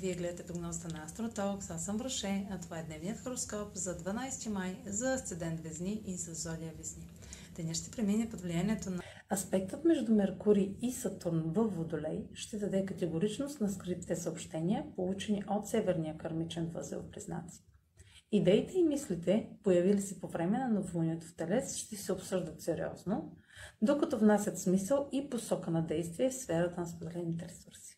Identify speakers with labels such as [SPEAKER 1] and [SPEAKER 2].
[SPEAKER 1] Вие гледате прогнозата на Астротокс, аз съм Роше, а това е дневният хороскоп за 12 май за Асцендент Везни и за Зодия Везни. Деня ще премине под влиянието на
[SPEAKER 2] Аспектът между Меркурий и Сатурн в Водолей ще даде категоричност на скритите съобщения, получени от Северния кармичен възел Близнаци. Идеите и мислите, появили се по време на новолунието в Телес, ще се обсъждат сериозно, докато внасят смисъл и посока на действие в сферата на споделените ресурси.